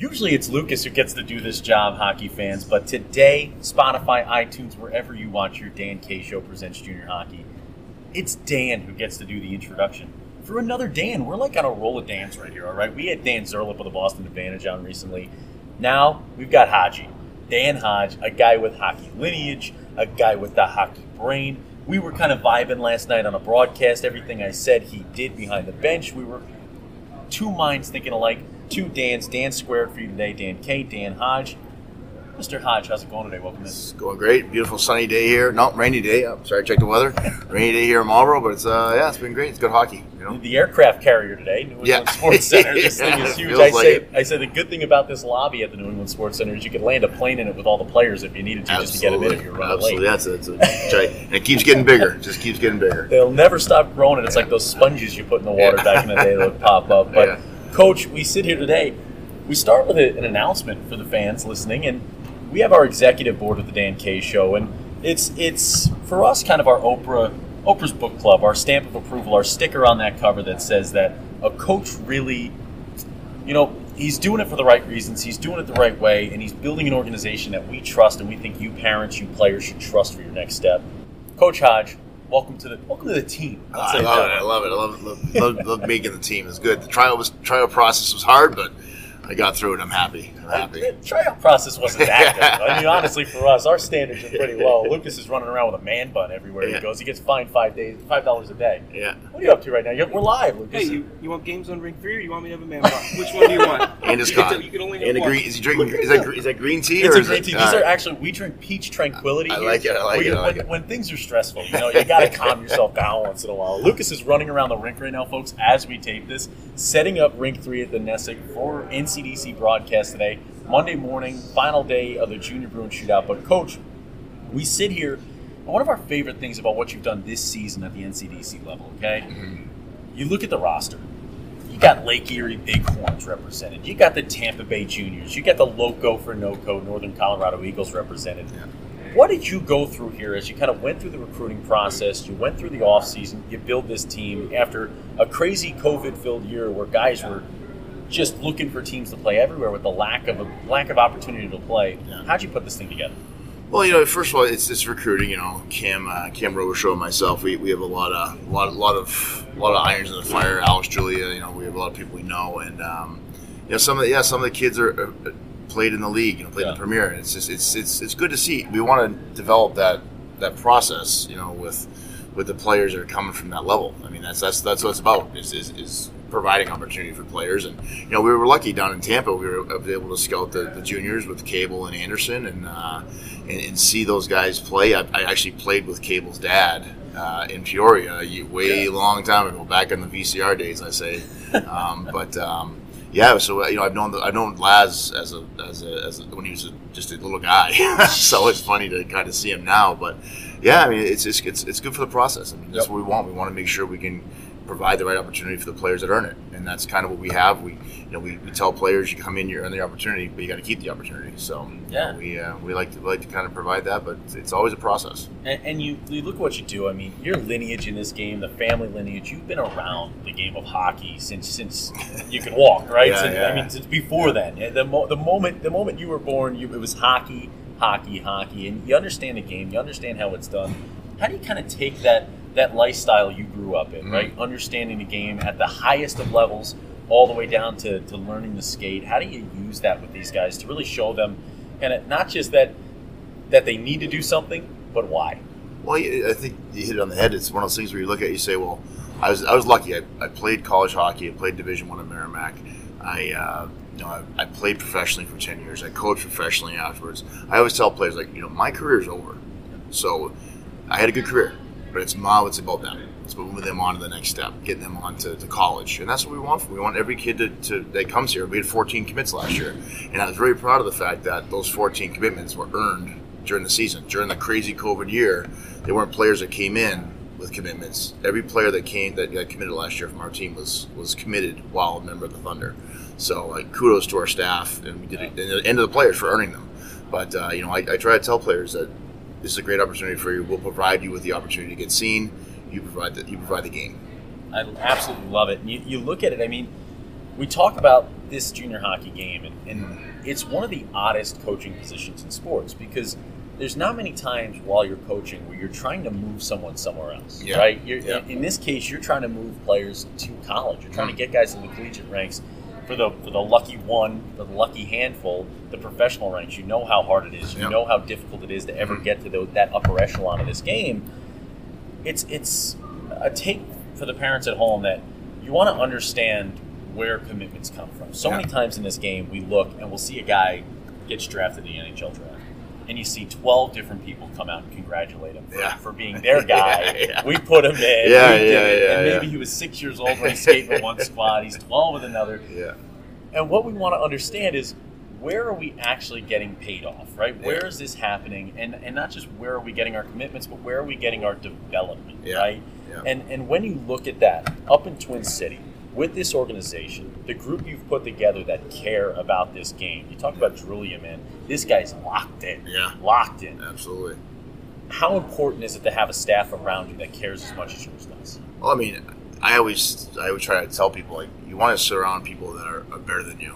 Usually it's Lucas who gets to do this job, hockey fans, but today, Spotify, iTunes, wherever you watch your Dan K Show presents junior hockey, it's Dan who gets to do the introduction. For another Dan, we're like on a roll of Dans right here, all right? We had Dan Zerlip of the Boston Advantage on recently. Now we've got Haji. Dan Hodge, a guy with hockey lineage, a guy with the hockey brain. We were kind of vibing last night on a broadcast. Everything I said, he did behind the bench. We were two minds thinking alike two Dans. Dan squared for you today. Dan K, Dan Hodge. Mr. Hodge, how's it going today? Welcome in. It's going great. Beautiful sunny day here. No, rainy day. I'm sorry, check the weather. rainy day here in Marlboro, but it's uh, yeah, it's been great. It's good hockey. You know? The aircraft carrier today, New England Yeah. Sports Center. This thing is huge. I like say, it. I say the good thing about this lobby at the New England Sports Center is you could land a plane in it with all the players if you needed to, just to get them in if you're running Absolutely. late. That's it. It's a giant- it keeps getting bigger. It just keeps getting bigger. They'll never stop growing, and it's like those sponges you put in the water Yeah. back in the day that would pop up. But, Yeah. Coach, we sit here today. We start with a, an announcement for the fans listening, and we have our executive board of the Dan K Show, and it's it's for us kind of our Oprah Oprah's book club, our stamp of approval, our sticker on that cover that says that a coach really, you know, he's doing it for the right reasons, he's doing it the right way, and he's building an organization that we trust and we think you parents, you players should trust for your next step. Coach Hodge, welcome to the welcome to the team. I love that. it. I love it. I love it. Love, love, love making the team. It's good. The trial was trial process was hard, but I got through it. I'm happy. I'm happy. The tryout process wasn't that good. I mean, honestly, for us, our standards are pretty low. Lucas is running around with a man bun everywhere he goes. He gets fined five days, five dollars a day. Yeah. What are you up to right now? You're, we're live, Lucas. Hey, you, you want games on ring three, or you want me to have a man bun? Which one do you want? And his you, get con. to- you can only have And a one. green. Is he drinking? Is that gre- is that green tea? It's or a is great it- tea. all These are actually we drink peach tranquility. I here. like it, I like it, I like when, it. when things are stressful, you know, you got to calm yourself down once in a while. Lucas is running around the rink right now, folks, as we tape this, setting up rink three at the Nessick for NCDC broadcast today, Monday morning, final day of the Junior Bruin Shootout. But coach, we sit here. And one of our favorite things about what you've done this season at the NCDC level, okay? Mm-hmm. You look at the roster. You got Lake Erie Bighorns represented. You got the Tampa Bay Juniors. You got the Loco for NoCo Northern Colorado Eagles represented. What did you go through here as you kind of went through the recruiting process? You went through the offseason, you build this team after a crazy COVID filled year where guys were just looking for teams to play everywhere with the lack of a lack of opportunity to play. Yeah. How'd you put this thing together? Well, you know, first of all, it's, it's recruiting. You know, Cam, uh, Cam Robichaud and myself, we, we have a lot of, lot, lot of, lot of irons in the fire. Alex, Julia, you know, we have a lot of people we know, and um, you know, some of the, yeah, some of the kids are, are played in the league, you know, played in the Premier. And it's just, it's, it's, it's good to see. We want to develop that, that process, you know, with, with the players that are coming from that level. I mean, that's, that's, that's what it's about. Is, is, is providing opportunity for players. And you know, we were lucky down in Tampa. We were able to scout the, the juniors with Cable and Anderson, and, uh, and and see those guys play. I, I actually played with Cable's dad uh, in Peoria a way Yeah. long time ago, back in the VCR days, I say. um, but um, yeah, so uh, you know, I've known the, I've known Laz as a as a, as a when he was a, just a little guy. so it's funny to kind of see him now, but. Yeah, I mean it's it's, it's, it's good for the process. I mean, that's Yep. what we want. We want to make sure we can provide the right opportunity for the players that earn it, and that's kind of what we have. We, you know, we, we tell players you come in, you earn the opportunity, but you got to keep the opportunity. So Yeah. we uh, we like to like to kind of provide that, but it's always a process. And, and you, you look at what you do. I mean, your lineage in this game, the family lineage. You've been around the game of hockey since since you can walk, right? Yeah, Since- yeah. I mean, since before then. The, mo- the moment the moment you were born, you, it was hockey, hockey, hockey, and you understand the game. You understand how it's done. How do you kind of take that that lifestyle you grew up in, Mhm. right? Understanding the game at the highest of levels, all the way down to, to learning the skate. How do you use that with these guys to really show them, and it, not just that that they need to do something, but why? Well, I think you hit it on the head. It's one of those things where you look at it, you say, well, I was I was lucky. I, I played college hockey. I played Division One at Merrimack. I uh, you know I, I played professionally for ten years. I coached professionally afterwards. I always tell players like you know my career is over. So I had a good career, but it's now it's about them. It's about moving them on to the next step, getting them on to, to college, and that's what we want. We want every kid to, to that comes here. We had 14 commits last year, and I was very proud of the fact that those 14 commitments were earned during the season. During the crazy COVID year, they weren't players that came in with commitments. Every player that came that got committed last year from our team was was committed while a member of the Thunder. So like kudos to our staff, and we did it, and, and to the players for earning them. But uh, you know, I, I try to tell players that this is a great opportunity for you. We'll provide you with the opportunity to get seen. You provide the you provide the game. I absolutely love it. And you, you look at it, I mean, we talk about this junior hockey game, and, and it's one of the oddest coaching positions in sports because there's not many times while you're coaching where you're trying to move someone somewhere else, Yeah. right? You're, Yeah. In this case, you're trying to move players to college. You're trying to Mhm. get guys in the collegiate ranks. For the for the lucky one, the lucky handful, the professional ranks. You know how hard it is. You Yeah. know how difficult it is to ever Mhm. get to the, that upper echelon of this game. It's it's a take for the parents at home that you want to understand where commitments come from. So many times in this game, we look and we'll see a guy gets drafted in the NHL draft, and you see twelve different people come out and congratulate him for, Yeah. for being their guy. Yeah, yeah. We put him in. Yeah, yeah, yeah, And maybe he was six years old when he skated with one squad. He's twelve with another. Yeah. And what we want to understand is where are we actually getting paid off, right? Where is this happening? And and not just where are we getting our commitments, but where are we getting our development, right? Yeah. And and when you look at that up in Twin City with this organization, the group you've put together that care about this game. You talk about Drillia, man. This guy's locked in. Yeah. Locked in. Absolutely. How important is it to have a staff around you that cares as much as yours does? Well, I mean, I always I would try to tell people like you want to surround people that are, are better than you.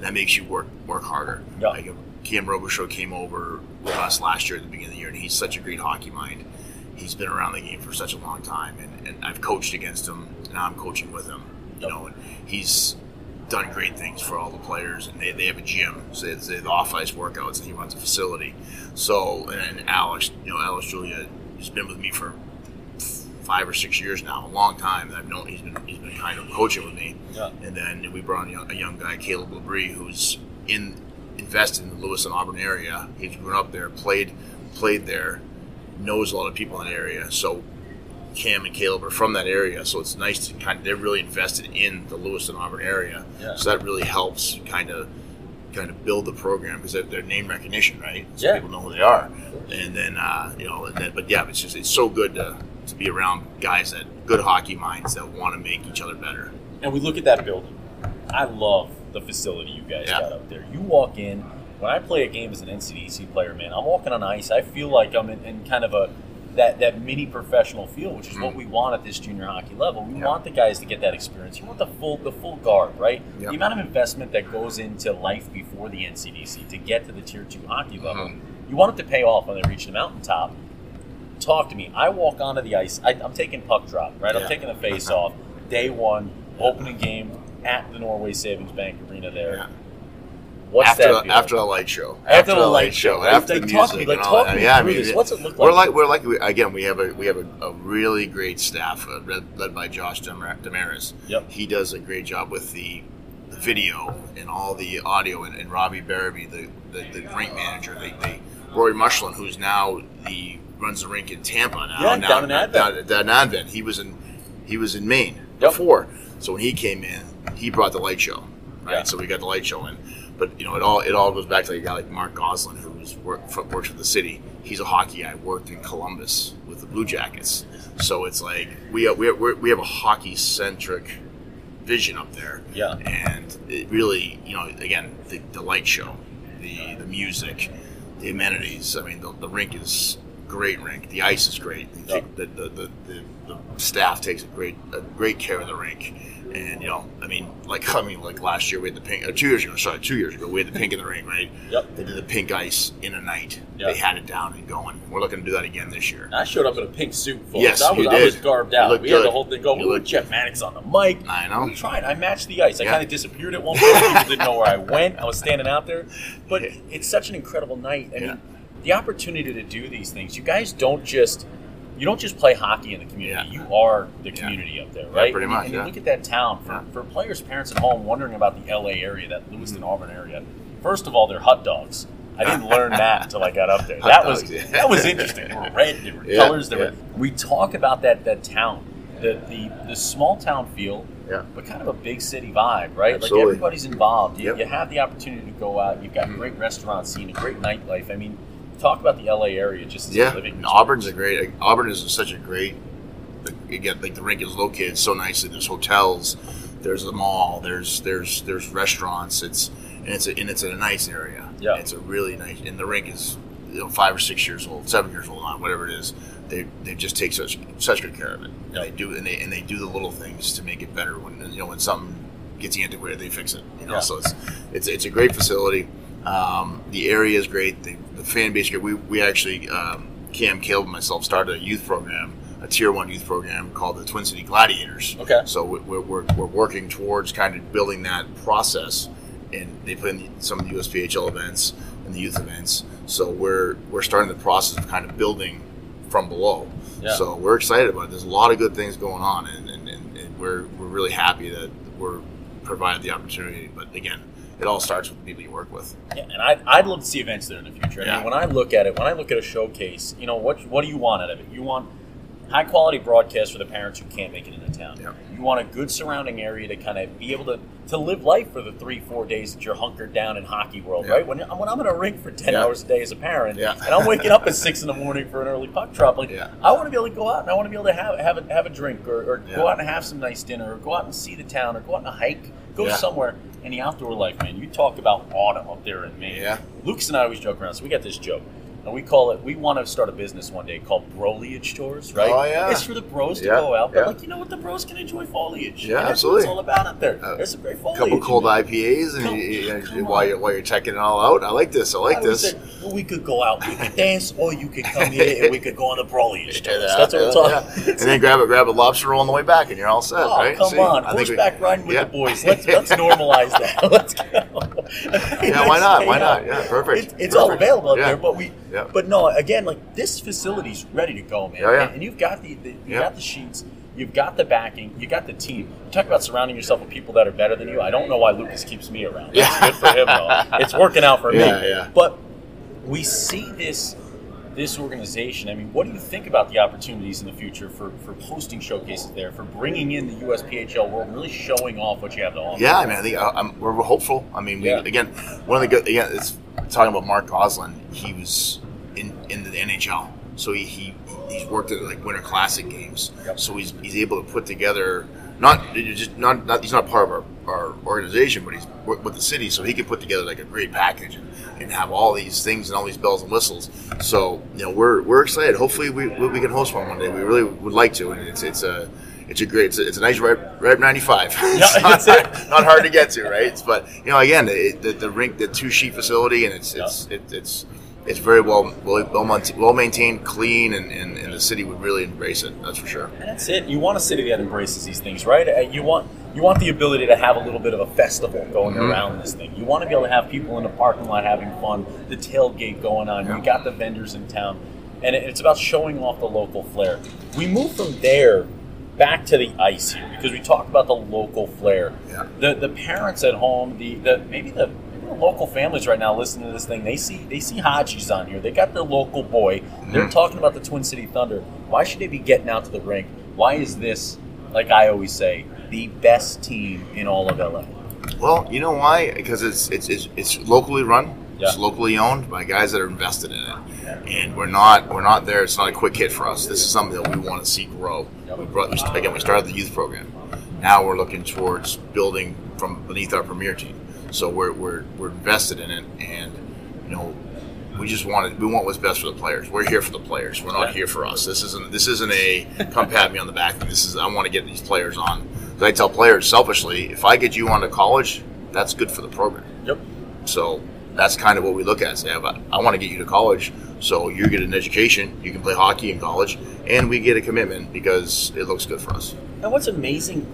That makes you work work harder. Yeah. Like Cam Robichaux came over with us last year at the beginning of the year, and he's such a great hockey mind. He's been around the game for such a long time, and, and I've coached against him, and now I'm coaching with him. You know, and he's done great things for all the players, and they, they have a gym, so they, they have off ice workouts, and he runs a facility. So, and Alex, you know, Alex Julia, he's been with me for five or six years now, a long time. I've known he's been he's been kind of coaching with me, Yeah. and then we brought young, a young guy, Caleb Labrie, who's in invested in the Lewiston Auburn area. He's grown up there, played played there, knows a lot of people in the area. So Cam and Caleb are from that area, so it's nice to kind of they're really invested in the Lewiston Auburn area. Yeah. So that really helps kind of kind of build the program because they're, they're name recognition, right? So Yeah. people know who they are, and then uh, you know, and then, but yeah, it's just it's so good to to be around guys that good hockey minds that want to make each other better. And we look at that building. I love the facility you guys Yeah. got up there. You walk in. When I play a game as an NCDC player, man, I'm walking on ice. I feel like I'm in, in kind of a that that mini professional feel, which is what Mm. we want at this junior hockey level. We Yeah. want the guys to get that experience. You want the full the full guard, right? Yeah. The amount of investment that goes into life before the NCDC to get to the tier two hockey level, Mhm. you want it to pay off when they reach the mountaintop. Talk to me. I walk onto the ice. I, I'm taking puck drop, right? I'm taking the face off. Day one, opening game at the Norway Savings Bank Arena there. What's after that? the, after the light show, After the light show, like- after like, the talk music, me, like, and all talk me yeah, I mean, this. What's it look like? We're like? we're like we, again. We have a we have a, a really great staff uh, led, led by Josh Demar- Damaris. Yep. He does a great job with the, the video and all the audio, and, and Robbie Barabee, the, the the rink manager. They, they Rory Mushlin, who's now the runs the rink in Tampa now. Yeah, now, down in Advent. Down, down in Advent. He was in he was in Maine Yep. before. So when he came in, he brought the light show. Right. Yeah. So we got the light show in. But you know, it all it all goes back to a guy like Mark Goslin, who's work, f- works with the city. He's a hockey guy. Worked in Columbus with the Blue Jackets. So it's like we we we we have a hockey centric vision up there. Yeah. And it really, you know, again, the, the light show, the the music, the amenities. I mean, the, the rink is great rink. The ice is great. Yeah. the, the, the, the, staff takes a great a great care of the rink. And you know, I mean, like I mean, like last year we had the pink. Uh, two years ago, sorry, two years ago we had the pink in the ring, right? Yep. They did the pink ice in a night. Yeah. They had it down and going. We're looking to do that again this year. I showed up in a pink suit, folks. Yes, I was, you I was garbed out. We had the whole thing going. You We looked- Jeff Maddox on the mic. I know. We tried. I matched the ice. I Yeah. kind of disappeared at one point. People didn't know where I went. I was standing out there. But it's such an incredible night. I Yeah. mean, the opportunity to do these things. You guys don't just you don't just play hockey in the community. Yeah. You are the community up there, right? pretty much, And yeah. you look at that town for, Yeah. for players, parents at home wondering about the LA area, that mm-hmm. Lewiston Auburn area. First of all, they're hot dogs. I didn't learn that until I got up there. That dogs, was yeah. that was interesting. They were red, they were Yeah, colors. They yeah. were. We talk about that that town, the the, the small town feel, Yeah. but kind of a big city vibe, right? Like Absolutely. everybody's involved. You, Yep. you have the opportunity to go out. You've got a great restaurant scene, a great nightlife. I mean, talk about the LA area just as Yeah, living. Auburn's a great. Auburn is such a great. Again, like the rink is located so nicely. There's hotels, there's a mall, there's there's there's restaurants. It's and it's a, and it's in a nice area. Yeah. it's a really nice. And the rink is you know five or six years old, seven years old now, whatever it is. They, they just take such such good care of it. And they do and they and they do the little things to make it better. When you know when something gets antiquated, they fix it. You know, Yeah. so it's it's it's a great facility. Um, the area is great. The, the fan base great. We we actually um, Cam Caleb and myself started a youth program, a tier one youth program called the Twin City Gladiators. Okay. So we- we're, we're, we're working towards kind of building that process, and they play in some of the USPHL events and the youth events. So we're we're starting the process of kind of building from below. Yeah. So we're excited about it. There's a lot of good things going on, and, and, and, and we're we're really happy that we're provided the opportunity. But again, it all starts with the people you work with. Yeah, and I'd, I'd love to see events there in the future. I Yeah. mean, when I look at it, when I look at a showcase, you know, what what do you want out of it? You want high quality broadcast for the parents who can't make it into town. Yeah. You want a good surrounding area to kind of be able to, to live life for the three, four days that you're hunkered down in hockey world, Yeah. right? When, when I'm in a rink for 10 Yeah. hours a day as a parent, Yeah. and I'm waking up at 6 in the morning for an early puck drop, like. I want to be able to go out and I want to be able to have, have, a, have a drink or, or go out and have some nice dinner or go out and see the town or go out on a hike, go Yeah. somewhere. And the outdoor life, man, you talk about autumn up there in Maine. Yeah. Lucas and I always joke around, so we got this joke. And we call it, we want to start a business one day called Broliage Tours, right? Oh, yeah. It's for the bros to Yeah, go out, but yeah. like, you know what? The bros can enjoy foliage. Yeah, And that's absolutely. What it's all about out there. Uh, There's some great foliage. A couple cold. IPAs, and Come- you, you- while you're while you're checking it all out. I like this. I like I this. say, well, we could go out, we could dance, or you could come here and we could go on the Broliage Stores. Yeah, That's what we're talking. And then grab a grab a lobster roll on the way back, and you're all set, Oh, right? come See? on. I we- Horseback riding with yeah. the boys. Let's, let's normalize that. Let's go. Yeah, why not? Why not? Yeah, perfect. It, it's all available Yeah. there, but we, Yeah. but no, again, like this facility's ready to go, man. Yeah, yeah. And, and you've got the, the you Yeah. got the sheets, you've got the backing, you got the team. You talk about surrounding yourself with people that are better than you. I don't know why Lucas keeps me around. That's Yeah. good for him, though. It's working out for Yeah, me. yeah. But we see this this organization. I mean, what do you think about the opportunities in the future for, for hosting showcases there, for bringing in the USPHL world, and really showing off what you have to offer? Yeah, I mean, I think uh, I'm, we're hopeful. I mean, we, Yeah. again, one of the good again, it's talking about Mark Goslin. He was in in the NHL, so he, he he's worked at like Winter Classic games. Yep. So he's he's able to put together not just not, not he's not part of our, our organization, but he's with with the city, so he can put together like a great package and, and have all these things and all these bells and whistles. So you know, we're we're excited. Hopefully, we we can host one one day. We really would like to, and it's it's a it's a great, it's a, it's a nice red, red 95. it's not, it. not hard to get to, right? It's- But you know, again, it, the, the rink, the two sheet facility, and it's it's it, it's it's very well well well, maintained- well maintained, clean, and, and, and the city would really embrace it. That's for sure. And that's it. You want a city that embraces these things, right? Uh, You want you want the ability to have a little bit of a festival going Mhm. around this thing. You want to be able to have people in the parking lot having fun, the tailgate going on. Yeah. You got the vendors in town, and it's about showing off the local flair. We move from there back to the ice here because we talk about the local flair. Yeah. The the parents at home, the the maybe the local families right now listening to this thing, they see they see Haji's on here. They got their local boy. They're Mhm. talking about the Twin City Thunder. Why should they be getting out to the rink? Why is this, like I always say, the best team in all of LA? Well, you know why? Because it's it's it's, it's locally run. It's locally owned by guys that are invested in it, and we're not we're not there. It's not a quick hit for us. This is something that we want to see grow. We brought again. We started the youth program. Now we're looking towards building from beneath our premier team. So we're we're, we're invested in it, and you know. We just want we want what's best for the players. We're here for the players. We're not here for us. This isn't this isn't a come pat me on the back. This is I want to get these players on. I tell players selfishly, if I get you onto college, that's good for the program. Yep. So that's kind of what we look at. Say, I, I want to get you to college, so you get an education, you can play hockey in college, and we get a commitment because it looks good for us. And what's amazing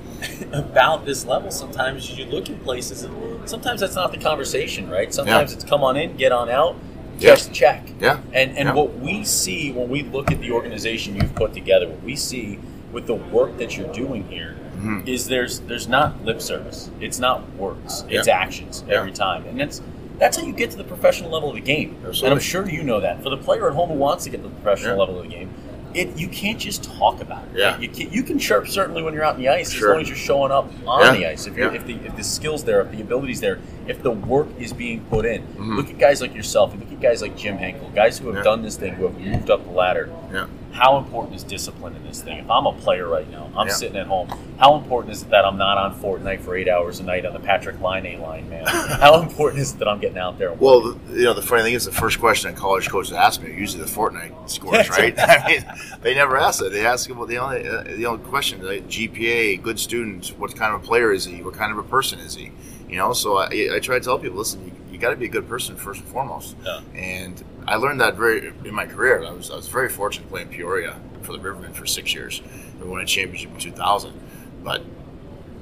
about this level sometimes is you look in places and sometimes that's not the conversation, right? Sometimes it's come on in, get on out, Yeah. just check. Yeah. And and Yeah. what we see when we look at the organization you've put together, what we see with the work that you're doing here is Mhm. there's there's not lip service. It's not words. It's Yeah. actions Yeah. every time. And that's that's how you get to the professional level of the game. And I'm sure you know that. For the player at home who wants to get to the professional Yeah. level of the game, it you can't just talk about it. Yeah. You can, you can chirp certainly when you're out in the ice Sure. as long as you're showing up on Yeah. the ice. If, you're, Yeah. if the if the skills there, if the abilities there, if the work is being put in. Mhm. Look at guys like yourself. Look at guys like Jim Henkel, guys who have Yeah. done this thing, who have moved up the ladder. How important is discipline in this thing? If I'm a player right now, I'm Yeah. sitting at home. How important is it that I'm not on Fortnite for eight hours a night on the Patrick Line A line, man? how important is it that I'm getting out there? and Well, the- you know, the funny thing is, the first question that college coaches ask me are usually the Fortnite scores, right? I mean, they never ask that. They ask about the only uh, the only question, like GPA, good student, what kind of a player is he? What kind of a person is he? You know, so I, I try to tell people, listen, you, got to be a good person first and foremost. Yeah. And I learned that very in my career. I was I was very fortunate playing Peoria for the Rivermen for six years. We won a championship in 2000, but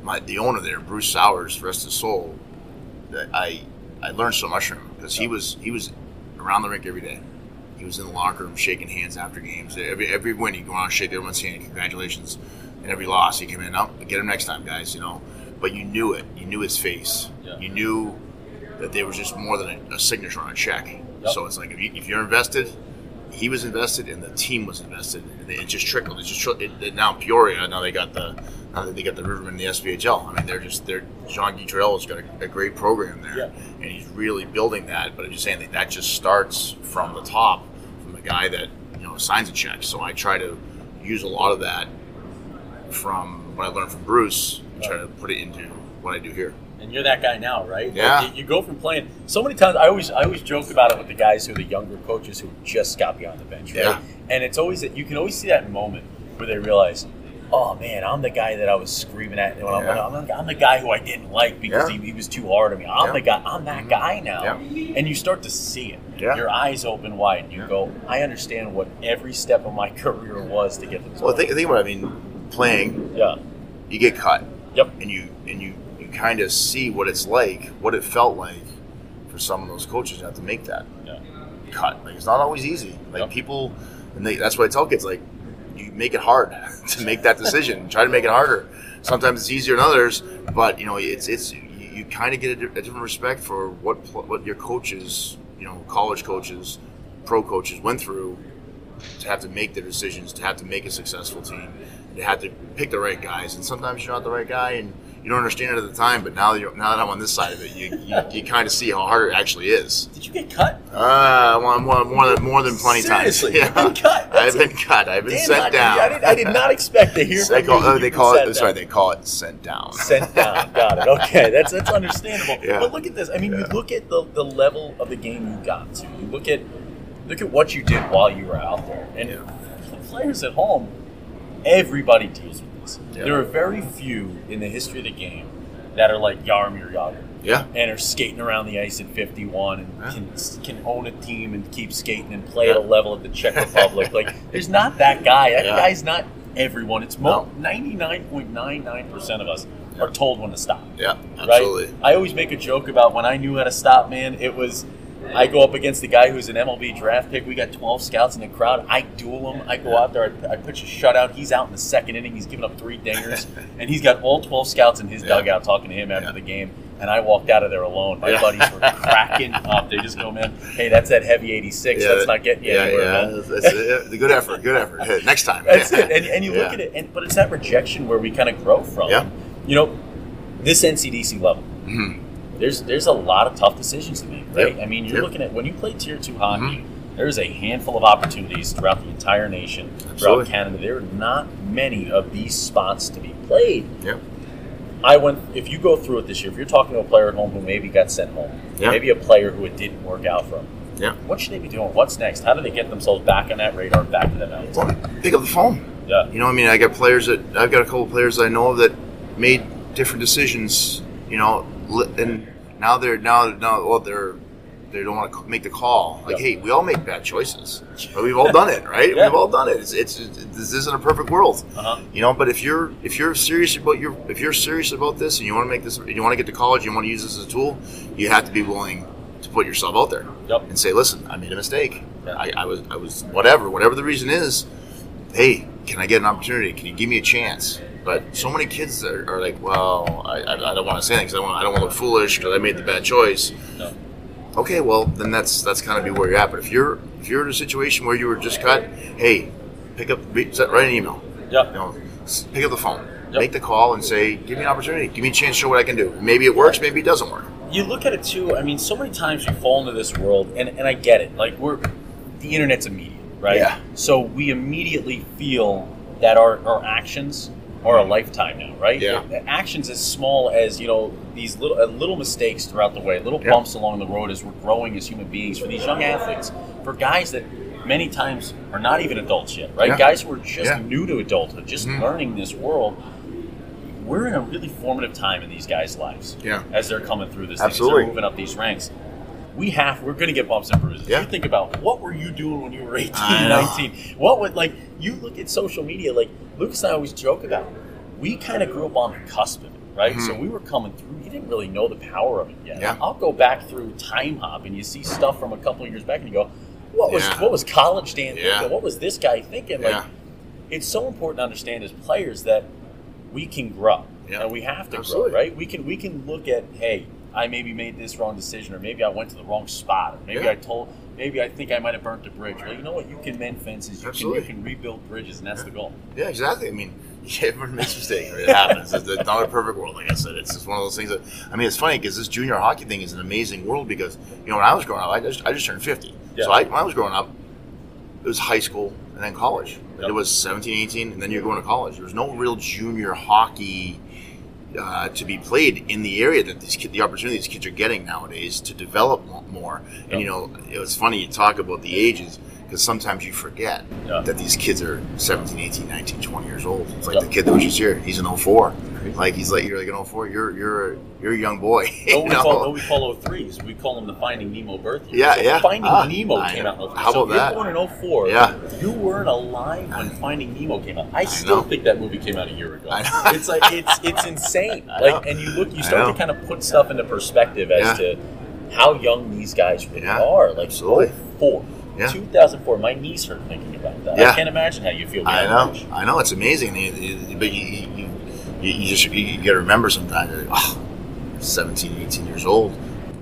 my the owner there, Bruce Saurs, rest his soul, that I I learned so much from him because he was he was around the rink every day. He was in the locker room shaking hands after games. Every every win he'd go around shake everyone's hand, congratulations. And every loss he came in, oh, get him next time, guys. You know, but you knew it. You knew his face. Yeah. You knew that there was just more than a, a signature on a check. Yep. So it's like if, you, if you're invested, he was invested, and the team was invested, and it just trickled. It just tri- it, it, now Peoria. Now they got the now they got the Rivermen in the SPHL. I mean, they're just they're Jean-Guy Trudel has got a, a great program there, Yeah. and he's really building that. But I'm just saying that that just starts from the top, from the guy that you know signs a check. So I try to use a lot of that from what I learned from Bruce and try to put it into what I do here. And you're that guy now, right? Yeah. you, you go from playing so many times. I always I always joke about it with the guys who are the younger coaches who just got behind the bench, right? Yeah. And it's always that you can always see that moment where they realize, oh man, I'm the guy that I was screaming at. When Yeah. I'm, I'm, I'm the guy who I didn't like because Yeah. he, he was too hard on me. I'm Yeah. the guy. I'm that Mhm. guy now. Yeah. And you start to see it. Yeah. Your eyes open wide. And you go, I understand what every step of my career was to get to this. Well, point." think, think about it. I mean, playing, yeah. you get cut. Yep. and you and you kind of see what it's like, what it felt like for some of those coaches to have to make that Yeah. cut. Like it's not always easy. Like Yep. people, and they, that's why I tell kids like you make it hard to make that decision. Try to make it harder. Sometimes it's easier than others, but you know it's it's you, you kind of get a, a different respect for what what your coaches, you know, college coaches, pro coaches went through to have to make their decisions, to have to make a successful team, to have to pick the right guys. And sometimes you're not the right guy, and you don't understand it at the time. But now, you're, now that I'm on this side of it, you, you, you kind of see how hard it actually is. Did you get cut? Uh, well, more, more than more than plenty Seriously, times. you've been cut. That's I've been cut. I've been sent down. I, did, I did not expect to hear they call, oh, they call it. That's right. They call it sent down. sent down. Got it. Okay, that's that's understandable. Yeah. But look at this. I mean, you look at the, the level of the game you got to. You look at look at what you did while you were out there, and Yeah. the players at home. Everybody deals with this. Yeah. There are very few in the history of the game that are like Jaromir Jagr Yeah. and are skating around the ice at 51 and Yeah. can can own a team and keep skating and play at a level of the Czech Republic. like, there's not that guy. That Yeah. guy's not everyone. It's No. 99.99% of us are told when to stop. Yeah. Right? Absolutely. I always make a joke about when I knew how to stop, man. It was I go up against the guy who's an MLB draft pick. We got 12 scouts in the crowd. I duel him. I go out there. I, I pitch a shutout. He's out in the second inning. He's giving up three dingers, and he's got all 12 scouts in his Yeah. dugout talking to him after Yeah. the game. And I walked out of there alone. My Yeah. buddies were cracking up. They just go, man, hey, that's that heavy 86. that's not getting you yeah, anywhere, yeah. man. That's, that's, a good effort. Good effort. Hey, Next time. That's Yeah. it. And, and you look at it, and, but it's that rejection where we kind of grow from. Yeah. You know, this NCDC level, Mhm. There's there's a lot of tough decisions to make, right? Yep. I mean, you're Yep. looking at when you play tier two hockey, Mhm. there's a handful of opportunities throughout the entire nation, throughout Absolutely. Canada. There are not many of these spots to be played. Yep. I went. If you go through it this year, if you're talking to a player at home who maybe got sent home, Yeah. maybe a player who it didn't work out from, Yeah. what should they be doing? What's next? How do they get themselves back on that radar, back to that mountain? Well, pick up the phone. Yeah. You know, I mean, I got players that I've got a couple of players I know of that made different decisions. You know, and now they're now now well they're they don't want to make the call. Like, Yeah. hey, we all make bad choices, but we've all done it, right? Yeah. We've all done it. It's, it's, this isn't a perfect world, Uh-huh. you know. But if you're if you're serious about your if you're serious about this and you want to make this, you want to get to college, you want to use this as a tool, you have to be willing to put yourself out there Yep. and say, listen, I made a mistake. Yeah. I, I was I was whatever whatever the reason is hey, can I get an opportunity? Can you give me a chance? But so many kids are, are like, well, I, I, I don't want to say anything because I, wanna- I don't want to look foolish because I made the bad choice. No. Okay, well then that's that's kind of be where you're at. But if you're if you're in a situation where you were just cut, hey, pick up, write an email. Yeah. You know, pick up the phone, Yep. make the call, and say, give me an opportunity, give me a chance to show what I can do. Maybe it works, maybe it doesn't work. you look at it too. I mean, so many times you fall into this world, and, and I get it. Like we're the internet's immediate, right? Yeah. So we immediately feel that our, our actions are a lifetime now, right? Yeah. Actions as small as you know these little uh, little mistakes throughout the way, little Yeah. bumps along the road as we're growing as human beings. For these young athletes, for guys that many times are not even adults yet, right? Yeah. Guys who are just Yeah. new to adulthood, just Mhm. learning this world. We're in a really formative time in these guys' lives Yeah. as they're coming through this, thing, as Absolutely. they're moving up these ranks. We have, we're going to get bumps and bruises. Yeah. You think about what were you doing when you were 18, 19? What would, like, you look at social media, like, Lucas and I always joke about, we kind of grew up on the cusp of it, right? Mhm. So we were coming through, you didn't really know the power of it yet. Yeah. I'll go back through Timehop and you see stuff from a couple of years back and you go, what was, Yeah. what was college Dan thinking? What was this guy thinking? Yeah. Like, it's so important to understand as players that we can grow and we have to Absolutely. grow, right? We can we can look at hey, I maybe made this wrong decision, or maybe I went to the wrong spot, or maybe Yeah. I told, maybe I think I might have burnt the bridge. Well, you know what? You can mend fences, you Absolutely. can you can rebuild bridges, and that's the goal. Yeah, exactly. I mean, everyone makes mistakes. It happens. It's it's not a perfect world, like I said. It's just one of those things that I mean, it's funny because this junior hockey thing is an amazing world because you know when I was growing up, I just I just turned fifty. Yeah. So I, when I was growing up, it was high school and then college. Yep. It was 17, 18, and then you're going to college. There was no real junior hockey uh, to be played in the area that these kid, the opportunity these kids are getting nowadays to develop mo- more. And Yep. you know, it was funny you talk about the ages because sometimes you forget Yeah. that these kids are 17, 18, 19, 20 years old. It's like Yep. the kid that was just here. He's an 04. Crazy. Like he's like you're like an 04. You're you're a, you're a young boy. No, you we know? call, no, we call 03s. We call them the Finding Nemo birth years. Yeah, So yeah. Finding Ah, Nemo I came know. out in 03. How so about that? you're born in 04. Yeah. You weren't alive when Finding Nemo came out. I still know. think that movie came out a year ago. I know. It's like it's it's insane. Like and you look you start to kind of put stuff into perspective as Yeah. to how young these guys really Yeah, are. Like absolutely. 04. Yeah. 2004. My knees hurt thinking about that. Yeah. I can't imagine how you feel. I know, that age. I know. It's amazing, You- you- but you, you, you, you just you, got to remember sometimes. Like, oh, 17, 18 years old.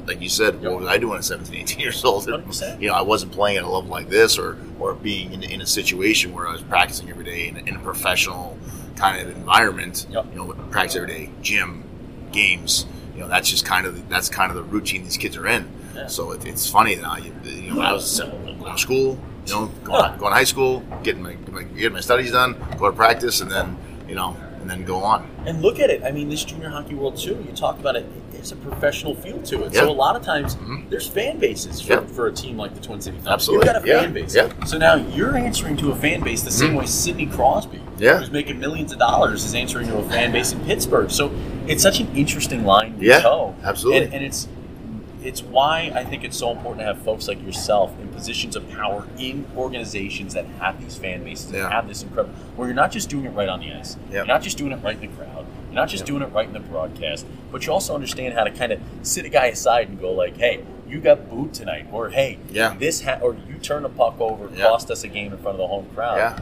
Like you said, Yep. what was I doing at 17, 18 years old? 100%. You know, I wasn't playing at a level like this, or or being in, in a situation where I was practicing every day in, in a professional kind of environment. Yep. You know, practice every day, gym, games. You know, that's just kind of that's kind of the routine these kids are in. Yeah. So it, it's funny now. You, you know, I was going to school, you know, going, going to high school, getting my, my getting my studies done, go to practice, and then you know, and then go on. And look at it. I mean, this junior hockey world too. You talk about it. There's a professional feel to it. Yeah. So a lot of times Mhm. there's fan bases for, Yeah. for a team like the Twin City Thunder. Absolutely. You've got a Yeah. fan base. Yeah. So now you're answering to a fan base the same Mhm. way Sidney Crosby, Yeah. who's making millions of dollars, is answering to a fan base in Pittsburgh. So it's such an interesting line to Yeah, toe. absolutely. And, and it's it's why I think it's so important to have folks like yourself in positions of power in organizations that have these fan bases and have this incredible where you're not just doing it right on the ice. Yeah. You're not just doing it right in the crowd. You're not just Yeah. doing it right in the broadcast, but you also understand how to kind of sit a guy aside and go like, "Hey, you got booed tonight," or "Hey, Yeah. this ha- or you turn the puck over, Yeah. cost us a game in front of the home crowd. Yeah.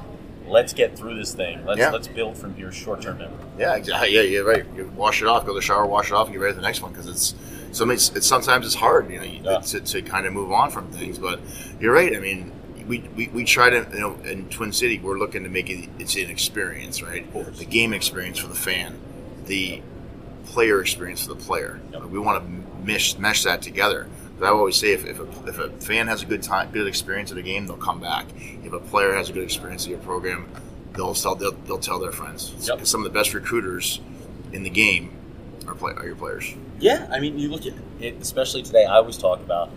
Let's get through this thing. Let's Yeah. let's build from here, short term memory. Yeah, exactly. Yeah, you're right. You wash it off, go to the shower, wash it off, and get ready for the next one because it's sometimes it's sometimes it's hard, you know, you- Yeah. to, to kind of move on from things. But you're right. I mean, we, we, we try to you know in Twin City we're looking to make it it's an experience, right? The game experience for the fan, the player experience for the player. Yep. We want to mesh mesh that together. But I always say if, if, a, if a fan has a good time, good experience at a game, they'll come back. If a player has a good experience at your program, they'll tell they'll, they'll tell their friends. Yep. Some of the best recruiters in the game are play players. Yeah, I mean, you look at it, especially today. I always talk about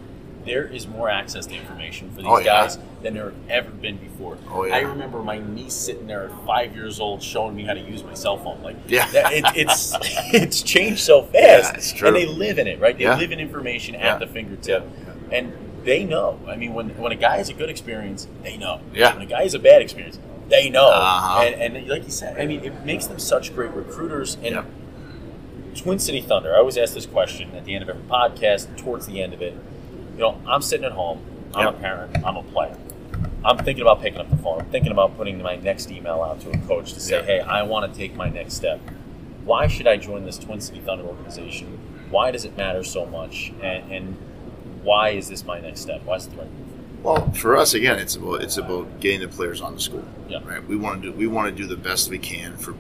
there is more access to information for these Oh, yeah. guys than there have ever been before. Oh, yeah. I remember my niece sitting there at five years old showing me how to use my cell phone. Like, Yeah. that- it, it's it's changed so fast, Yeah, it's true. and they live in it, right? They live in information at the fingertip, and they know. I mean, when when a guy has a good experience, they know. Yeah. When a guy has a bad experience, they know. Uh-huh. And, and like you said, I mean, it makes them such great recruiters, and. Twin City Thunder. I always ask this question at the end of every podcast, towards the end of it. You know, I'm sitting at home. I'm Yep. a parent. I'm a player. I'm thinking about picking up the phone. I'm thinking about putting my next email out to a coach to say, Yep. "Hey, I want to take my next step. Why should I join this Twin City Thunder organization? Why does it matter so much? And, and why is this my next step? Why is it the right move?" Well, for us again, it's about it's about getting the players on the school. Yeah. Right. We want to do we want to do the best we can for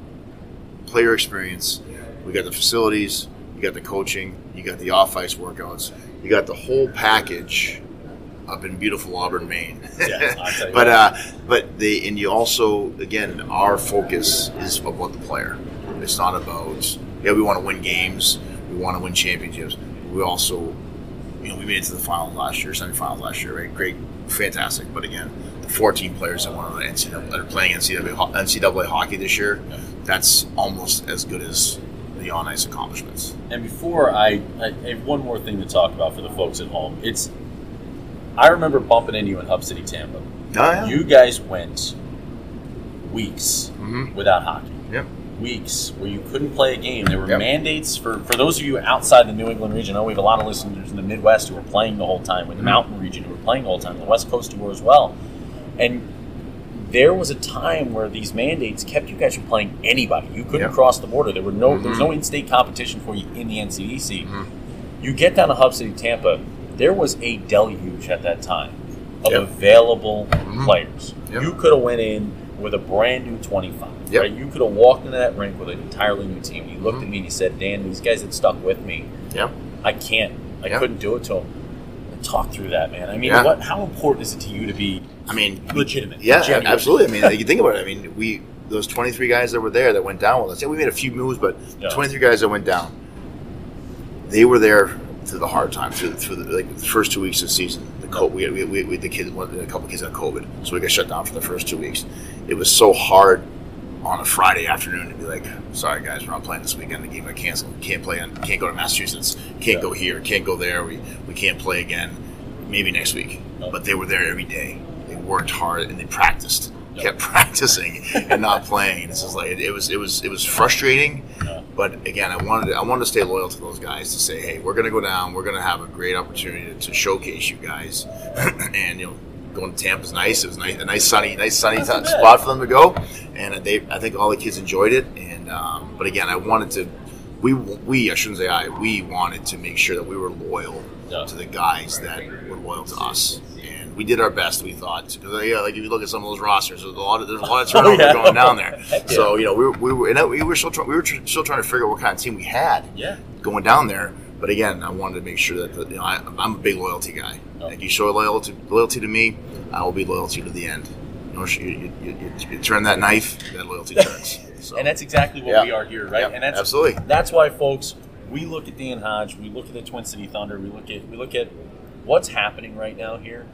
player experience. We got the facilities, you got the coaching, you got the off ice workouts, you got the whole package up in beautiful Auburn, Maine. Yeah, I'll tell you but uh, but they and you also again our focus is about the player. It's not about yeah we want to win games, we want to win championships. We also you know we made it to the finals last year, semifinals last year, right? Great, fantastic. But again, the 14 players that the NCAA that are playing NCAA, NCAA hockey this year, that's almost as good as the on ice accomplishments. And before I, I, I have one more thing to talk about for the folks at home. It's I remember bumping into you in Hub City, Tampa. Oh yeah. You guys went weeks Mhm. without hockey. Yep. Weeks where you couldn't play a game. There were Yep. mandates for, for those of you outside the New England region. I know we have a lot of listeners in the Midwest who were playing the whole time, in the Mhm. Mountain region who were playing the whole time, the West Coast who were as well. And there was a time where these mandates kept you guys from playing anybody. You couldn't Yep. cross the border. There were no there was no in-state competition for you in the NCDC. Mhm. You get down to Hub City, Tampa. There was a deluge at that time of Yep. available Mhm. players. Yep. You could have went in with a brand new 25. Yep. Right? You could have walked into that rink with an entirely new team. You looked at me and you said, "Dan, these guys that stuck with me. I can't. I couldn't do it to them." Talk through that, man. I mean, Yeah. what? How important is it to you to be I mean, legitimate? Yeah, genuine? absolutely. I mean, like, you think about it. I mean, we those twenty three guys that were there that went down with us. Yeah, we made a few moves, but Yeah. twenty three guys that went down, they were there through the hard time, through, through the like the first two weeks of the season. The co- we, had, we, we, we the kids, one- a couple of kids had COVID, so we got shut down for the first two weeks. It was so hard on a Friday afternoon to be like, "Sorry guys, we're not playing this weekend. The game got canceled. Can't play. On, can't go to Massachusetts. Can't Yeah. go here. Can't go there. We we can't play again. Maybe next week." No. But they were there every day. They worked hard and they practiced. Yeah. Kept practicing and not playing. It's just like it, it was. It was. It was frustrating. Yeah. But again, I wanted. I wanted to stay loyal to those guys to say, "Hey, we're going to go down. We're going to have a great opportunity to, to showcase you guys." and you know, going to Tampa's nice. It was nice, a nice sunny, nice sunny t- spot for them to go. And they, I think all the kids enjoyed it. And um, but again, I wanted to. We, we, I shouldn't say I. We wanted to make sure that we were loyal Yeah. to the guys that were loyal to us. And we did our best. We thought because yeah, like if you look at some of those rosters, there's a lot of there's a lot of turnover Oh, yeah. going down there. So you know we were, we were and we were still try, we were tr- still trying to figure out what kind of team we had Yeah. going down there. But again, I wanted to make sure that the, you know I, I'm a big loyalty guy. Oh. Like you show loyalty loyalty to me, I will be loyalty to the end. You know, you, you, you, turn that knife, that loyalty turns. So, And that's exactly what Yeah. we are here, right? Yeah, and that's absolutely. That's why, folks, we look at Dan Hodge, we look at the Twin City Thunder, we look at we look at what's happening right now here.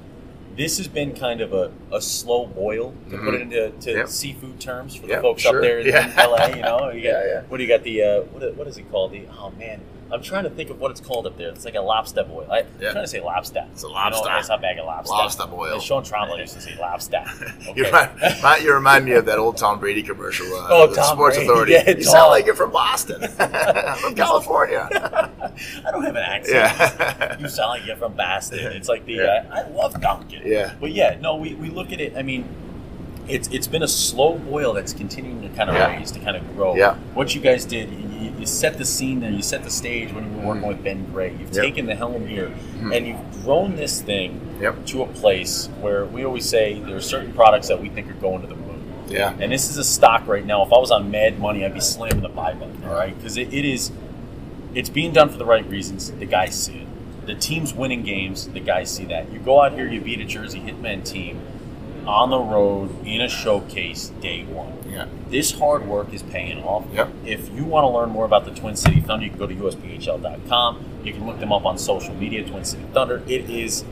This has been kind of a, a slow boil to put it into to Mm-hmm. Yep. seafood terms for Yep, the folks sure. up there in, Yeah. in LA. You know, you got, what do you got? The uh, what, what is it called? The oh man, I'm trying to think of what it's called up there. It's like a lobster boil. I, Yeah. I'm trying to say lobster. It's a You lobster. know, nice hot bag of lobster. Lobster boil. And Sean Trombley used to say lobster. You, remind, you remind me of that old Tom Brady commercial. Uh, Oh, with Tom Sports Brady. Authority. Yeah, you Tom. sound like you're from Boston, from California. I don't have an accent. yeah, you sound like you're from Boston. It's like the Yeah. uh, I love Dunkin'. Yeah. But yeah, no, we, we look at it. I mean, it's it's been a slow boil that's continuing to kind of Yeah. raise to kind of grow. Yeah. What you guys did, you, you set the scene there. You set the stage when you were working with Ben Gray. You've. Yep. taken the helm here, Mhm. and you've grown this thing Yep. to a place where we always say there are certain products that we think are going to the moon. yeah, And this is a stock right now. If I was on Mad Money, I'd be slamming the buy button. All right, because it, it is, it's being done for the right reasons. The guys see it. The team's winning games. The guys see that. You go out here, you beat a Jersey Hitmen team on the road in a showcase day one. yeah. This hard work is paying off. Yep. If you want to learn more about the Twin City Thunder, you can go to USPHL.com. You can look them up on social media, Twin City Thunder. It is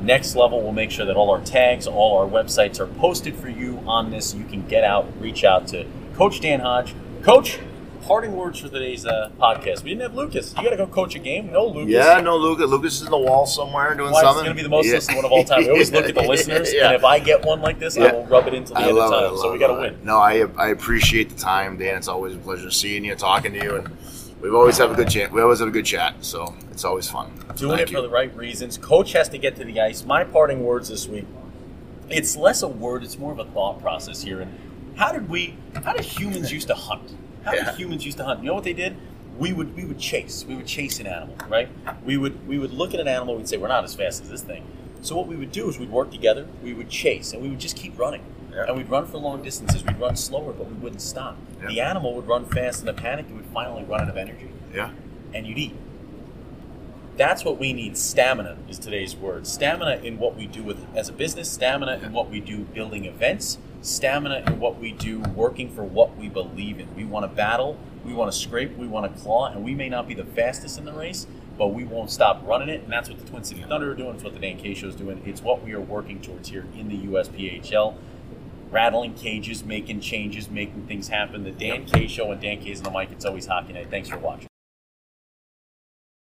next level. We'll make sure that all our tags, all our websites are posted for you on this. You can get out, reach out to Coach Dan Hodge. Coach, parting words for today's uh, podcast. We didn't have Lucas. You got to go coach a game. No Lucas. Yeah, no, Lucas. Lucas is in the wall somewhere doing Why, something. it's going to be the most Yeah. listened one of all time. We always look at the listeners, Yeah. and if I get one like this, I will rub it into the I end of it. Time. love So we got to win. No, I I appreciate the time, Dan. It's always a pleasure seeing you, talking to you, and we've always have a good chat. We always have a good chat, so it's always fun. doing Thank it you. for the right reasons. Coach has to get to the ice. My parting words this week. It's less a word; it's more of a thought process here. And how did we? How did humans used to hunt? How Yeah. did humans used to hunt? You know what they did? We would we would chase. We would chase an animal, right? We would we would look at an animal. We'd say we're not as fast as this thing. So what we would do is we'd work together. We would chase, and we would just keep running. Yeah. And we'd run for long distances. We'd run slower, but we wouldn't stop. Yeah. The animal would run fast in a panic. It would finally run out of energy, Yeah, and you'd eat. That's what we need. Stamina is today's word. Stamina in what we do with as a business, stamina in what we do building events, stamina in what we do working for what we believe in. We want to battle, we want to scrape, we want to claw, and we may not be the fastest in the race, but we won't stop running it. And that's what the Twin City Thunder are doing. It's what the Dan K Show is doing. It's what we are working towards here in the USPHL. Rattling cages, making changes, making things happen. The Dan K Show and Dan K's on the mic. It's always hockey night. Thanks for watching.